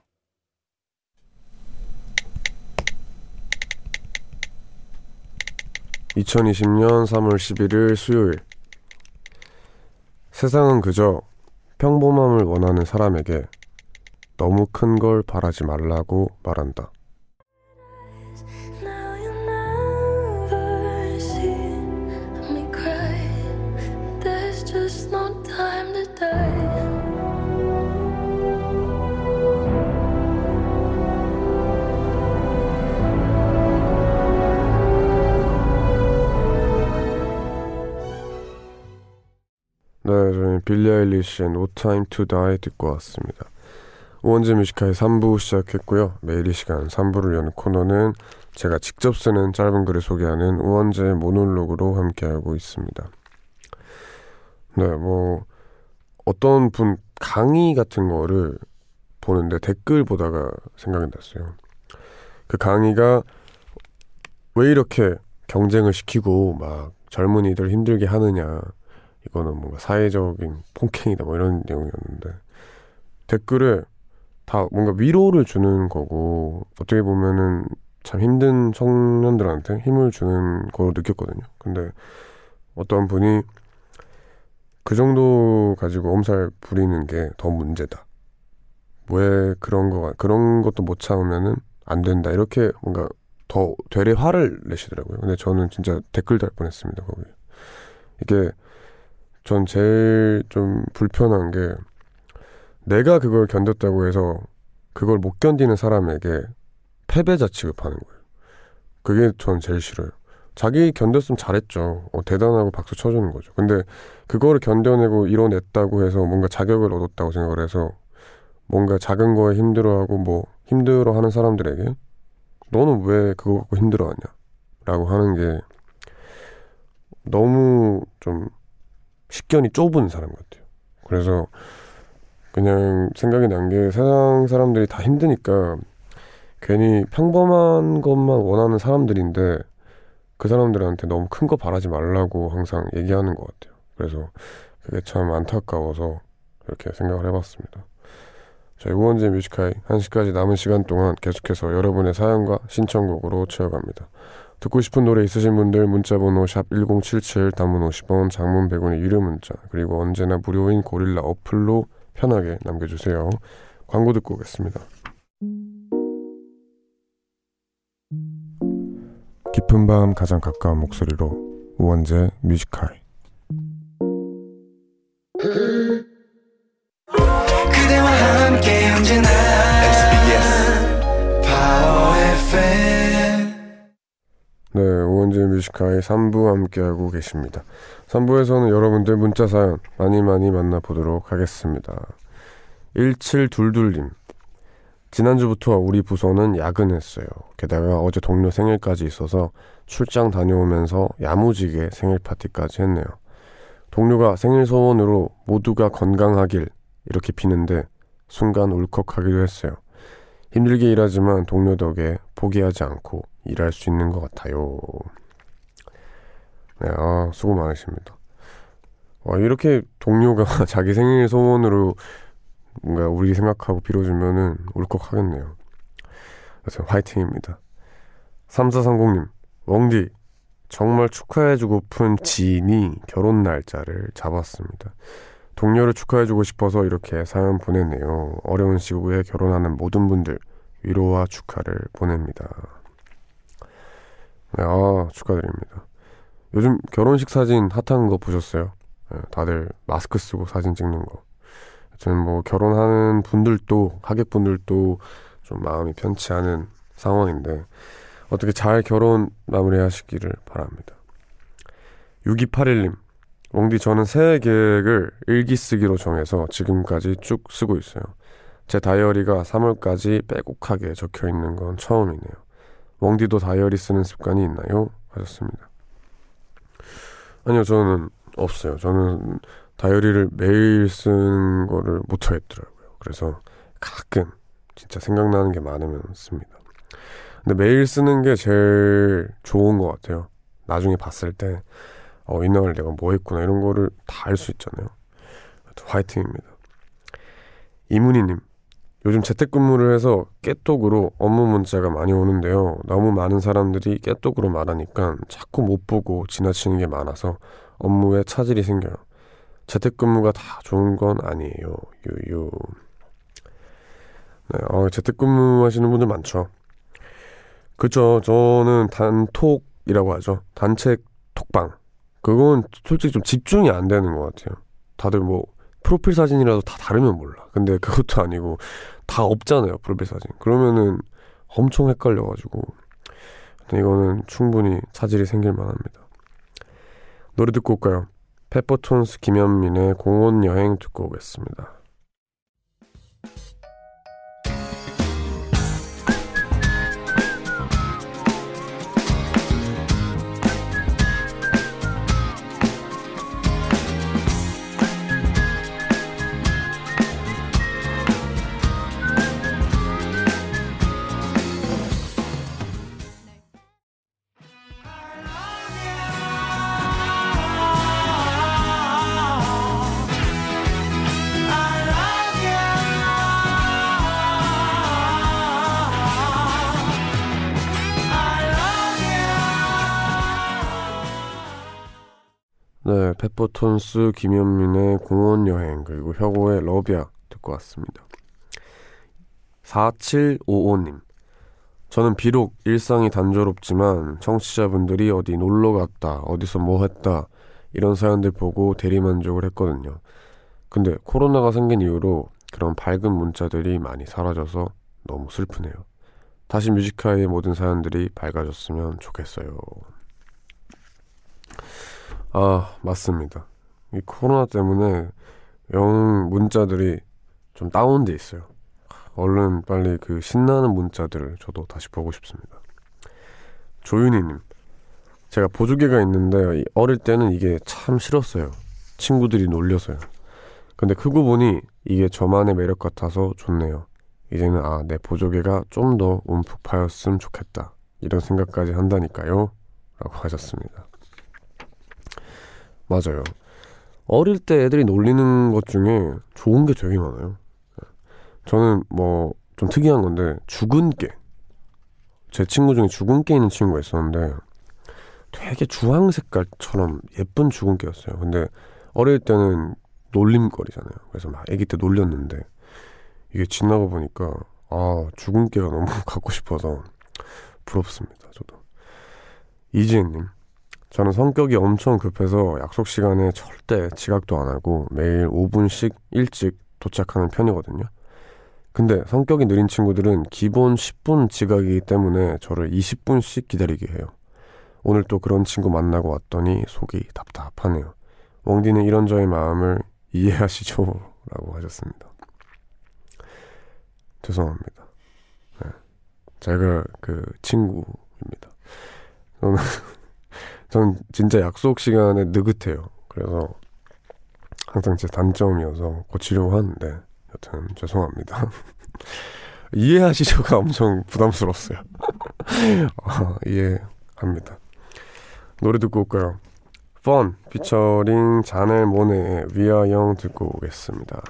(2020년 3월 11일) 수요일 세상은 그저 평범함을 원하는 사람에게 너무 큰 걸 바라지 말라고 말한다. 빌리 아일리시의 No Time to Die 듣고 왔습니다. 우원재의 Music High 3부 시작했고요. 매일 이 시간 3부를 여는 코너는 제가 직접 쓰는 짧은 글을 소개하는 우원재 모놀로그로 함께하고 있습니다. 네, 뭐 어떤 분 강의 같은 거를 보는데 댓글 보다가 생각이 났어요. 그 강의가 왜 이렇게 경쟁을 시키고 막 젊은이들 힘들게 하느냐. 이거는 뭔가 사회적인 폭행이다 뭐 이런 내용이었는데 댓글에 다 뭔가 위로를 주는 거고 어떻게 보면은 참 힘든 청년들한테 힘을 주는 거로 느꼈거든요. 근데 어떤 분이 그 정도 가지고 엄살 부리는 게 더 문제다. 왜 그런 거 그런 것도 못 참으면은 안 된다. 이렇게 뭔가 더 되레 화를 내시더라고요. 근데 저는 진짜 댓글 달 뻔했습니다. 거기 이게 전 제일 좀 불편한 게 내가 그걸 견뎠다고 해서 그걸 못 견디는 사람에게 패배자 취급하는 거예요. 그게 전 제일 싫어요. 자기 견뎠으면 잘했죠. 어, 대단하고 박수 쳐주는 거죠. 근데 그거를 견뎌내고 이뤄냈다고 해서 뭔가 자격을 얻었다고 생각을 해서 뭔가 작은 거에 힘들어하고 뭐 힘들어하는 사람들에게 너는 왜 그거 갖고 힘들어하냐? 라고 하는 게 너무 좀 식견이 좁은 사람 같아요. 그래서 그냥 생각이 난 게 세상 사람들이 다 힘드니까 괜히 평범한 것만 원하는 사람들인데 그 사람들한테 너무 큰 거 바라지 말라고 항상 얘기하는 것 같아요. 그래서 그게 참 안타까워서 이렇게 생각을 해봤습니다. 저희 우원재 뮤지카이 1시까지 남은 시간 동안 계속해서 여러분의 사연과 신청곡으로 채워갑니다. 듣고 싶은 노래 있으신 분들 문자번호 샵 1077 단문 50원 장문 100원의 유료 문자 그리고 언제나 무료인 고릴라 어플로 편하게 남겨주세요. 광고 듣고 오겠습니다. 깊은 밤 가장 가까운 목소리로 우원재 뮤지컬 그대와 함께 언제나 Power FM 네, 우원재 뮤지컬 3부 함께하고 계십니다. 3부에서는 여러분들 문자 사연 많이 많이 만나보도록 하겠습니다. 1722님 지난주부터 우리 부서는 야근했어요. 게다가 어제 동료 생일까지 있어서 출장 다녀오면서 야무지게 생일 파티까지 했네요. 동료가 생일 소원으로 모두가 건강하길 이렇게 비는데 순간 울컥하기도 했어요. 힘들게 일하지만 동료 덕에 포기하지 않고 일할 수 있는 것 같아요. 네, 아, 수고 많으십니다. 와, 이렇게 동료가 자기 생일 소원으로 뭔가 우리 생각하고 빌어주면은 울컥하겠네요. 그래서 화이팅입니다. 3430님, 웡디, 정말 축하해주고픈 지인이 결혼 날짜를 잡았습니다. 동료를 축하해주고 싶어서 이렇게 사연 보냈네요. 어려운 시국에 결혼하는 모든 분들 위로와 축하를 보냅니다. 네, 아, 축하드립니다. 요즘 결혼식 사진 핫한 거 보셨어요? 네, 다들 마스크 쓰고 사진 찍는 거. 저는 뭐 결혼하는 분들도 하객분들도 좀 마음이 편치 않은 상황인데 어떻게 잘 결혼 마무리하시기를 바랍니다. 6281님 웡디 저는 새해 계획을 일기 쓰기로 정해서 지금까지 쭉 쓰고 있어요. 제 다이어리가 3월까지 빼곡하게 적혀 있는 건 처음이네요. 웡디도 다이어리 쓰는 습관이 있나요? 하셨습니다. 아니요, 저는 없어요. 저는 다이어리를 매일 쓰는 거를 못 하겠더라고요. 그래서 가끔 진짜 생각나는 게 많으면 씁니다. 근데 매일 쓰는 게 제일 좋은 것 같아요. 나중에 봤을 때, 어, 이날 내가 뭐 했구나, 이런 거를 다 알 수 있잖아요. 화이팅입니다. 이문희님, 요즘 재택근무를 해서 깨톡으로 업무 문자가 많이 오는데요. 너무 많은 사람들이 깨톡으로 말하니까 자꾸 못 보고 지나치는 게 많아서 업무에 차질이 생겨요. 재택근무가 다 좋은 건 아니에요. 유유. 네, 어, 재택근무 하시는 분들 많죠. 그쵸. 저는 단톡이라고 하죠. 단체 톡방. 그건 솔직히 좀 집중이 안 되는 것 같아요. 다들 뭐, 프로필 사진이라도 다 다르면 몰라. 근데 그것도 아니고, 다 없잖아요. 프로필 사진. 그러면은 엄청 헷갈려가지고. 이거는 충분히 차질이 생길 만합니다. 노래 듣고 올까요? 페퍼톤스 김현민의 공원 여행 듣고 오겠습니다. 페퍼톤스 김현민의 공원 여행 그리고 혁오의 Love Ya 듣고 왔습니다. 4755님. 저는 비록 일상이 단조롭지만 청취자분들이 어디 놀러 갔다, 어디서 뭐 했다 이런 사연들 보고 대리만족을 했거든요. 근데 코로나가 생긴 이후로 그런 밝은 문자들이 많이 사라져서 너무 슬프네요. 다시 Music High의 모든 사연들이 밝아졌으면 좋겠어요. 아, 맞습니다. 이 코로나 때문에 영 문자들이 좀 다운돼 있어요. 얼른 빨리 그 신나는 문자들을 저도 다시 보고 싶습니다. 조윤희님, 제가 보조개가 있는데 이 어릴 때는 이게 참 싫었어요. 친구들이 놀려서요. 근데 크고 보니 이게 저만의 매력 같아서 좋네요. 이제는 아, 내 보조개가 좀 더 움푹 파였으면 좋겠다. 이런 생각까지 한다니까요. 라고 하셨습니다. 맞아요. 어릴 때 애들이 놀리는 것 중에 좋은 게 되게 많아요. 저는 뭐 좀 특이한 건데 죽은 깨. 제 친구 중에 죽은 깨 있는 친구가 있었는데 되게 주황 색깔처럼 예쁜 죽은 깨였어요. 근데 어릴 때는 놀림거리잖아요. 그래서 막 아기 때 놀렸는데 이게 지나고 보니까 아 죽은 깨가 너무 갖고 싶어서 부럽습니다. 저도 이지혜님 저는 성격이 엄청 급해서 약속 시간에 절대 지각도 안 하고 매일 5분씩 일찍 도착하는 편이거든요. 근데 성격이 느린 친구들은 기본 10분 지각이기 때문에 저를 20분씩 기다리게 해요. 오늘 또 그런 친구 만나고 왔더니 속이 답답하네요. 웡디는 이런 저의 마음을 이해하시죠? 라고 하셨습니다. 죄송합니다. 네. 제가 그 친구입니다. 저는 전 진짜 약속 시간에 느긋해요. 그래서 항상 제 단점이어서 고치려고 하는데 여튼 죄송합니다. 이해하시죠가 엄청 부담스러웠어요. 어, 이해합니다. 노래 듣고 올까요? 펀 피처링 자넬 모네의 위아영 듣고 오겠습니다.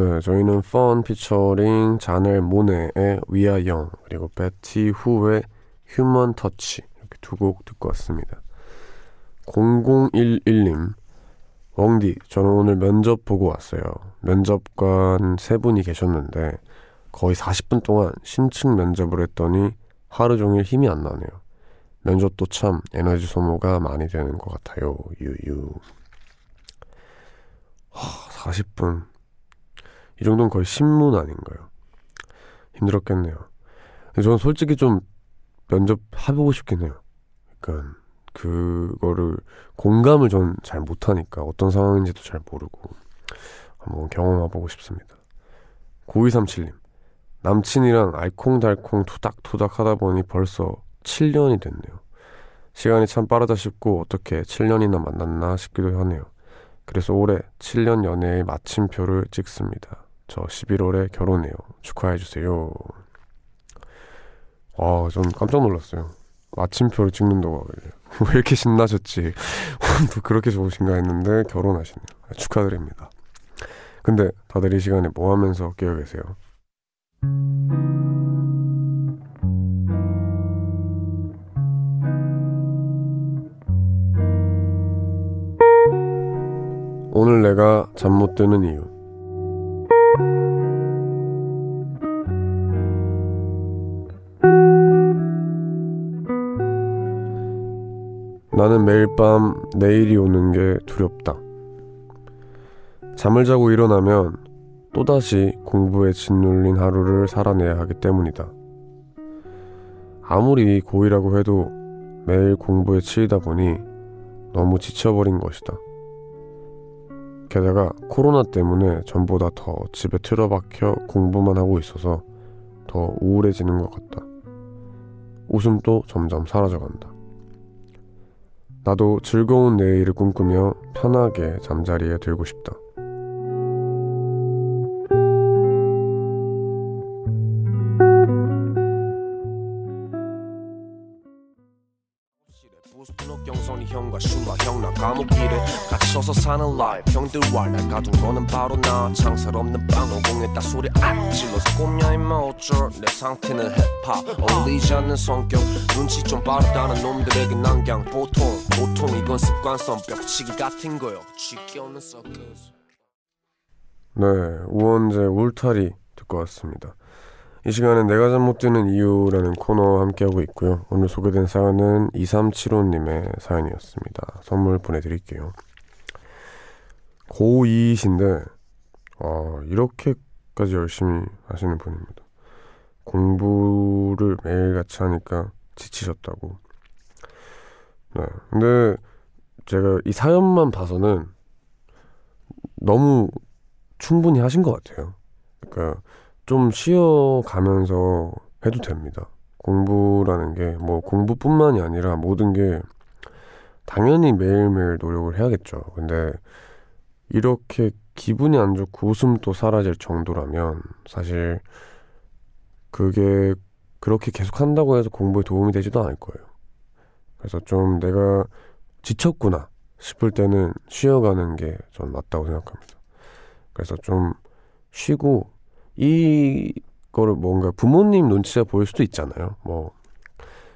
네, 저희는 펀 피처링 자넬 모네의 We Are Young 그리고 베티 후의 Human Touch 이렇게 두 곡 듣고 왔습니다. 0011님 웡디 저는 오늘 면접 보고 왔어요. 면접관 세 분이 계셨는데 거의 40분 동안 심층 면접을 했더니 하루 종일 힘이 안 나네요. 면접도 참 에너지 소모가 많이 되는 것 같아요. 유유. 하, 40분 이 정도는 거의 신문 아닌가요? 힘들었겠네요. 저는 솔직히 좀 면접 해보고 싶긴 해요. 그러니까 그거를 공감을 전 잘 못하니까 어떤 상황인지도 잘 모르고 한번 경험해보고 싶습니다. 9237님 남친이랑 알콩달콩 투닥투닥 하다 보니 벌써 7년이 됐네요. 시간이 참 빠르다 싶고 어떻게 7년이나 만났나 싶기도 하네요. 그래서 올해 7년 연애의 마침표를 찍습니다. 저 11월에 결혼해요. 축하해주세요. 아, 전 깜짝 놀랐어요. 마침표를 찍는다고 하길래 왜 이렇게 신나셨지? 또 그렇게 좋으신가 했는데 결혼하시네요. 축하드립니다. 근데 다들 이 시간에 뭐 하면서 깨어 계세요? 오늘 내가 잠 못 드는 이유. 나는 매일 밤 내일이 오는 게 두렵다. 잠을 자고 일어나면 또다시 공부에 짓눌린 하루를 살아내야 하기 때문이다. 아무리 고이라고 해도 매일 공부에 치이다 보니 너무 지쳐버린 것이다. 게다가 코로나 때문에 전보다 더 집에 틀어박혀 공부만 하고 있어서 더 우울해지는 것 같다. 웃음도 점점 사라져간다. 나도 즐거운 내일을 꿈꾸며 편하게 잠자리에 들고 싶다. 갇혀서 사는 라이프 형들과 날 가둔 거는 바로 나. 창살 없는 빵오공에다 소리 악 질러서 꼽냐 임마 어쩔. 내 상태는 힙합. 어울리지 않는 성격. 눈치 좀 빠르다는 놈들에게 난 그냥 보통 보통 이건 습관성 벽치기 같은 거요 쥐끼 없는 서커스 네, 우원재 울타리 듣고 왔습니다. 이 시간은 내가 잠 못 드는 이유라는 코너 함께하고 있고요. 오늘 소개된 사연은 2375님의 사연이었습니다. 선물 보내드릴게요. 고2이신데, 아, 이렇게까지 열심히 하시는 분입니다. 공부를 매일같이 하니까 지치셨다고. 네, 근데 제가 이 사연만 봐서는 너무 충분히 하신 것 같아요. 그러니까 좀 쉬어가면서 해도 됩니다. 공부라는 게 뭐 공부뿐만이 아니라 모든 게 당연히 매일매일 노력을 해야겠죠. 근데 이렇게 기분이 안 좋고 웃음도 사라질 정도라면 사실 그게 그렇게 계속 한다고 해서 공부에 도움이 되지도 않을 거예요. 그래서 좀 내가 지쳤구나 싶을 때는 쉬어가는 게 전 맞다고 생각합니다. 그래서 좀 쉬고 이거를 뭔가 부모님 눈치가 보일 수도 있잖아요. 뭐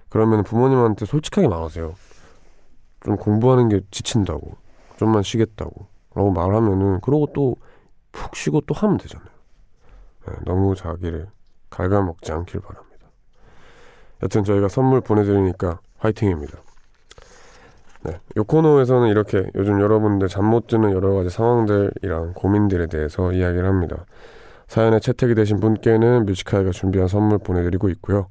그러면 부모님한테 솔직하게 말하세요. 좀 공부하는 게 지친다고, 좀만 쉬겠다고, 라고 말하면은 그러고 또 푹 쉬고 또 하면 되잖아요. 네, 너무 자기를 갉아먹지 않길 바랍니다. 여튼 저희가 선물 보내드리니까 화이팅입니다. 네, 이 코너에서는 이렇게 요즘 여러분들 잠 못 드는 여러 가지 상황들이랑 고민들에 대해서 이야기를 합니다. 사연에 채택이 되신 분께는 뮤지카이가 준비한 선물 보내드리고 있고요.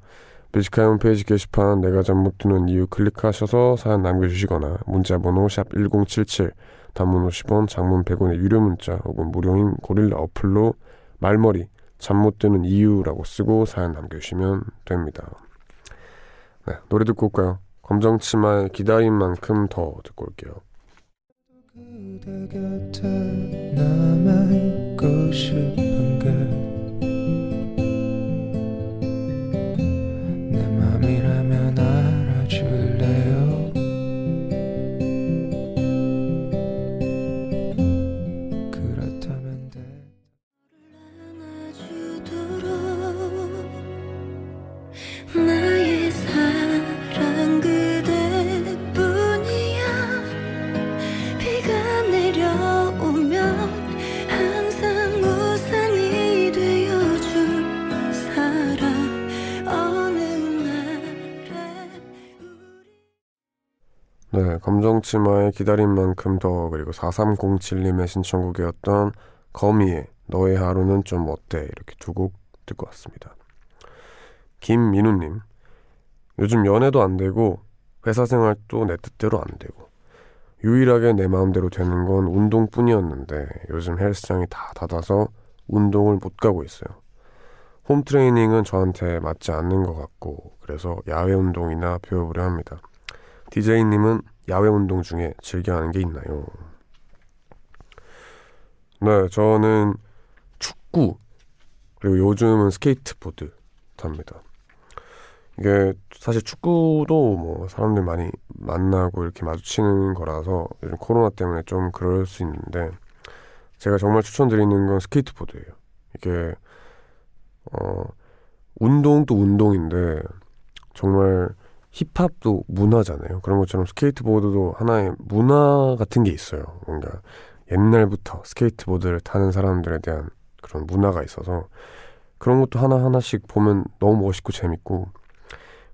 뮤지카이 홈페이지 게시판 내가 잠 못 드는 이유 클릭하셔서 사연 남겨주시거나 문자번호 샵 1077 단문 50원 장문 100원의 유료 문자 혹은 무료인 고릴라 어플로 말머리 잠 못 드는 이유라고 쓰고 사연 남겨주시면 됩니다. 네, 노래 듣고 올까요? 검정치마의 기다린 만큼 더 듣고 올게요. 그대 곁에 남아있고 싶은가 내 맘이라면 치마의 기다린 만큼 더 그리고 4307님의 신청곡이었던 거미의 너의 하루는 좀 어때 이렇게 두 곡 듣고 왔습니다. 김민우님 요즘 연애도 안 되고 회사 생활도 내 뜻대로 안 되고 유일하게 내 마음대로 되는 건 운동뿐이었는데 요즘 헬스장이 다 닫아서 운동을 못 가고 있어요. 홈 트레이닝은 저한테 맞지 않는 것 같고 그래서 야외 운동이나 배워보려 합니다. DJ님은 야외 운동 중에 즐겨 하는 게 있나요? 네, 저는 축구 그리고 요즘은 스케이트보드 탑니다. 이게 사실 축구도 뭐 사람들 많이 만나고 이렇게 마주치는 거라서 요즘 코로나 때문에 좀 그럴 수 있는데 제가 정말 추천드리는 건 스케이트보드예요. 이게 어 운동도 운동인데 정말 힙합도 문화잖아요. 그런 것처럼 스케이트보드도 하나의 문화 같은 게 있어요. 뭔가 옛날부터 스케이트보드를 타는 사람들에 대한 그런 문화가 있어서 그런 것도 하나하나씩 보면 너무 멋있고 재밌고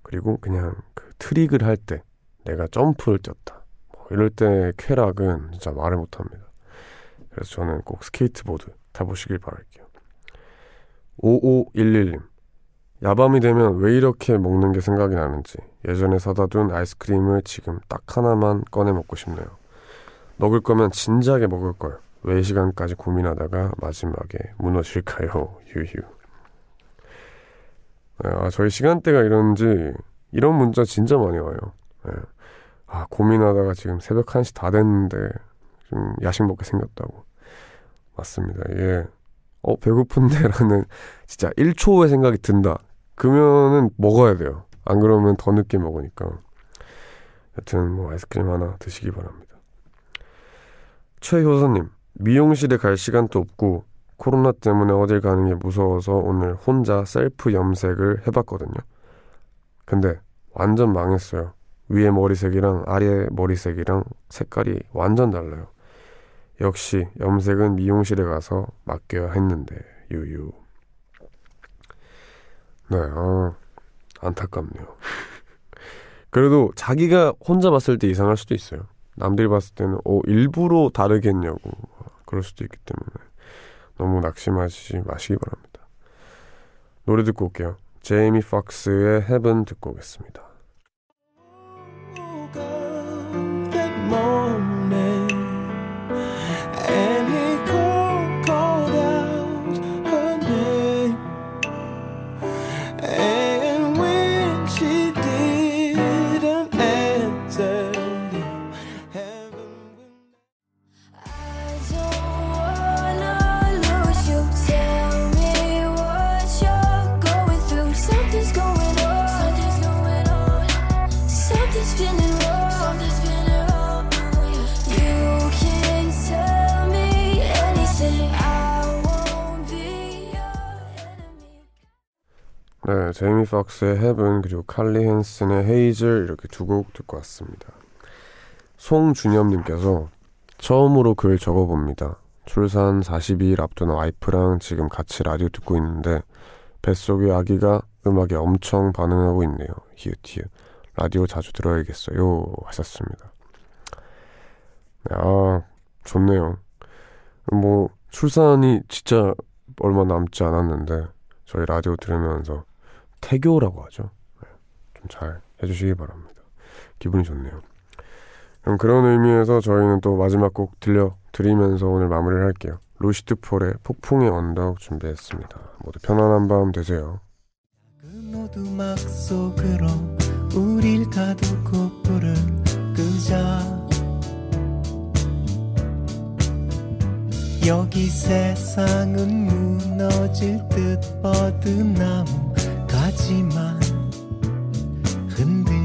그리고 그냥 그 트릭을 할 때 내가 점프를 뛰었다. 뭐 이럴 때 쾌락은 진짜 말을 못합니다. 그래서 저는 꼭 스케이트보드 타보시길 바랄게요. 5511님. 야밤이 되면 왜 이렇게 먹는 게 생각이 나는지 예전에 사다 둔 아이스크림을 지금 딱 하나만 꺼내 먹고 싶네요. 먹을 거면 진작에 먹을 걸. 왜이 시간까지 고민하다가 마지막에 무너질까요? 유유. 아, 저희 시간대가 이런지 이런 문자 진짜 많이 와요. 네. 아, 고민하다가 지금 새벽 1시 다 됐는데 좀 야식 먹게 생겼다고. 맞습니다. 예. 어, 배고픈데 라는 진짜 1초의 생각이 든다. 그러면은 먹어야 돼요. 안 그러면 더 늦게 먹으니까. 여튼 뭐 아이스크림 하나 드시기 바랍니다. 최효선님, 미용실에 갈 시간도 없고 코로나 때문에 어딜 가는 게 무서워서 오늘 혼자 셀프 염색을 해봤거든요. 근데 완전 망했어요. 위에 머리색이랑 아래 머리색이랑 색깔이 완전 달라요. 역시 염색은 미용실에 가서 맡겨야 했는데 유유. 네, 아, 안타깝네요. 그래도 자기가 혼자 봤을 때 이상할 수도 있어요. 남들이 봤을 때는 어 일부러 다르겠냐고 그럴 수도 있기 때문에 너무 낙심하시지 마시기 바랍니다. 노래 듣고 올게요. 제이미 팍스의 헤븐 듣고 오겠습니다. 네, 제이미 팍스의 Heaven 그리고 칼리 핸슨의 Hazel 이렇게 두 곡 듣고 왔습니다. 송준엽님께서 처음으로 글 적어봅니다. 출산 42일 앞둔 와이프랑 지금 같이 라디오 듣고 있는데 뱃속의 아기가 음악에 엄청 반응하고 있네요. 히읗히읗 라디오 자주 들어야겠어요 하셨습니다. 네, 아 좋네요. 뭐 출산이 진짜 얼마 남지 않았는데 저희 라디오 들으면서 태교라고 하죠. 좀 잘 해주시기 바랍니다. 기분이 좋네요. 그럼 그런 의미에서 저희는 또 마지막 곡 들려드리면서 오늘 마무리를 할게요. 루시드 폴의 폭풍의 언덕 준비했습니다. 모두 편안한 밤 되세요. 여기 세상은 무너질 듯 뻗은 나무 하지만 흔들